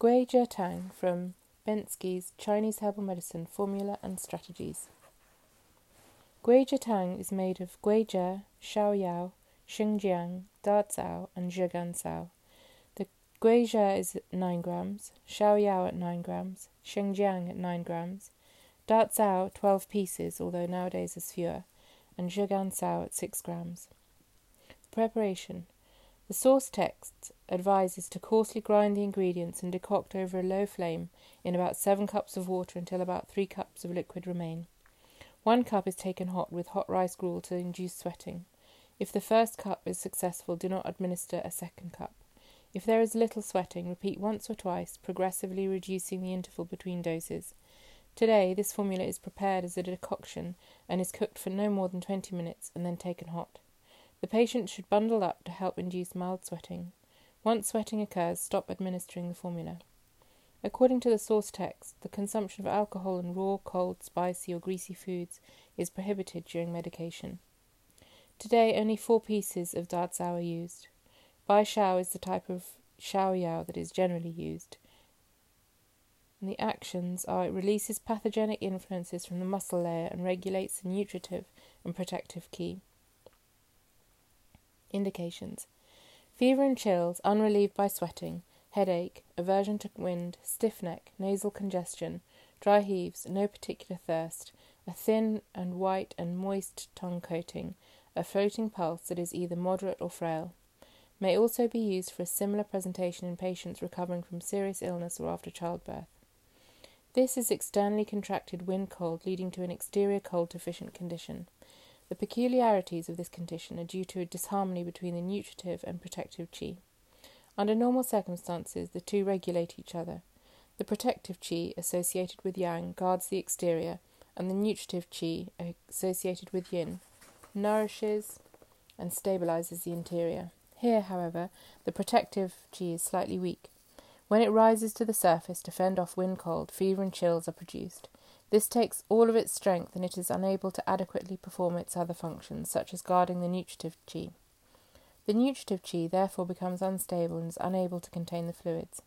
Guizhi Tang from Bensky's Chinese Herbal Medicine Formula and Strategies. Guizhi Tang is made of Guizhi, Shaoyao, Shengjiang, Dazao, and Zhigancao. The Guizhi is at 9 grams, Shaoyao at 9 grams, Shengjiang at 9 grams, Da Dazao 12 pieces, although nowadays there's fewer, and Zhigancao at 6 grams. Preparation The source text advises to coarsely grind the ingredients and decoct over a low flame in about 7 cups of water until about 3 cups of liquid remain. One cup is taken hot with hot rice gruel to induce sweating. If the first cup is successful, do not administer a second cup. If there is little sweating, repeat once or twice, progressively reducing the interval between doses. Today, this formula is prepared as a decoction and is cooked for no more than 20 minutes and then taken hot. The patient should bundle up to help induce mild sweating. Once sweating occurs, stop administering the formula. According to the source text, the consumption of alcohol and raw, cold, spicy, or greasy foods is prohibited during medication. Today, only four pieces of Dazao are used. Bai Shao is the type of Shaoyao that is generally used. And the actions are it releases pathogenic influences from the muscle layer and regulates the nutritive and protective qi. Indications Fever and chills, unrelieved by sweating, headache, aversion to wind, stiff neck, nasal congestion, dry heaves, no particular thirst, a thin and white and moist tongue coating, a floating pulse that is either moderate or frail. May also be used for a similar presentation in patients recovering from serious illness or after childbirth. This is externally contracted wind cold leading to an exterior cold deficient condition. The peculiarities of this condition are due to a disharmony between the nutritive and protective chi. Under normal circumstances, the two regulate each other. The protective chi, associated with yang, guards the exterior, and the nutritive chi, associated with yin, nourishes and stabilizes the interior. Here, however, the protective chi is slightly weak. When it rises to the surface to fend off wind cold, fever and chills are produced. This takes all of its strength and it is unable to adequately perform its other functions, such as guarding the nutritive chi. The nutritive chi therefore becomes unstable and is unable to contain the fluids.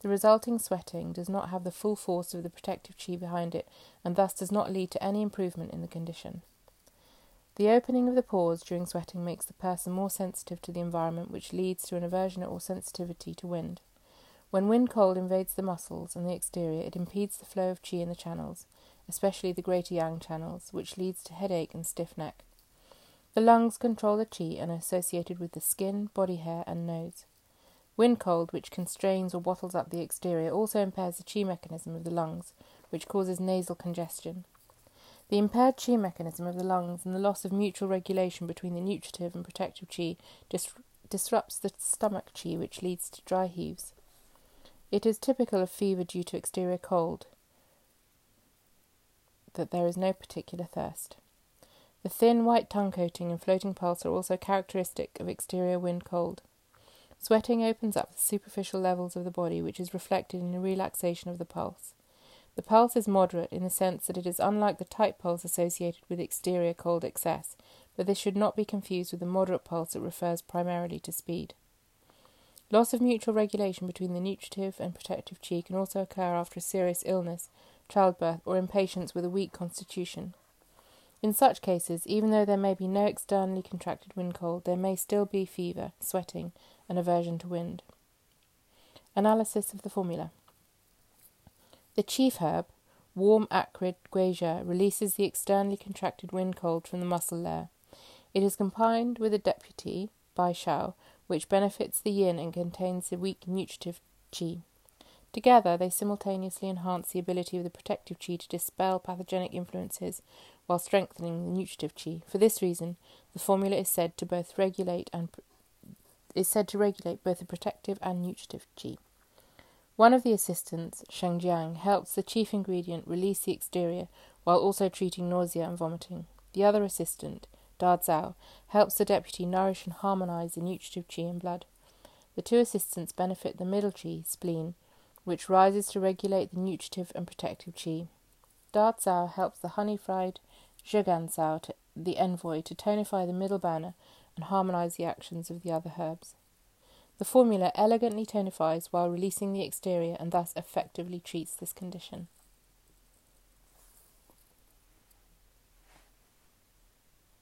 The resulting sweating does not have the full force of the protective chi behind it and thus does not lead to any improvement in the condition. The opening of the pores during sweating makes the person more sensitive to the environment, which leads to an aversion or sensitivity to wind. When wind cold invades the muscles and the exterior, it impedes the flow of chi in the channels, especially the greater yang channels, which leads to headache and stiff neck. The lungs control the qi and are associated with the skin, body hair, and nose. Wind cold, which constrains or bottles up the exterior, also impairs the qi mechanism of the lungs, which causes nasal congestion. The impaired qi mechanism of the lungs and the loss of mutual regulation between the nutritive and protective qi dis- disrupts the stomach qi, which leads to dry heaves. It is typical of fever due to exterior cold that there is no particular thirst. The thin white tongue coating and floating pulse are also characteristic of exterior wind cold. Sweating opens up the superficial levels of the body, which is reflected in a relaxation of the pulse. The pulse is moderate in the sense that it is unlike the tight pulse associated with exterior cold excess, but this should not be confused with the moderate pulse that refers primarily to speed. Loss of mutual regulation between the nutritive and protective chi can also occur after a serious illness, childbirth, or in patients with a weak constitution. In such cases, even though there may be no externally contracted wind cold, there may still be fever, sweating, and aversion to wind. Analysis of the formula. The chief herb, warm acrid guizhi, releases the externally contracted wind cold from the muscle layer. It is combined with a deputy, Bai Shao, which benefits the yin and contains the weak nutritive qi. Together, they simultaneously enhance the ability of the protective qi to dispel pathogenic influences while strengthening the nutritive qi. For this reason, the formula is said to both regulate and is said to regulate both the protective and nutritive qi. One of the assistants, Shengjiang, helps the chief ingredient release the exterior while also treating nausea and vomiting. The other assistant, Da Zao, helps the deputy nourish and harmonize the nutritive qi in blood. The two assistants benefit the middle qi, spleen, which rises to regulate the nutritive and protective qi. Da helps the honey fried Zhigan Cao, the envoy, to tonify the middle burner and harmonize the actions of the other herbs. The formula elegantly tonifies while releasing the exterior and thus effectively treats this condition.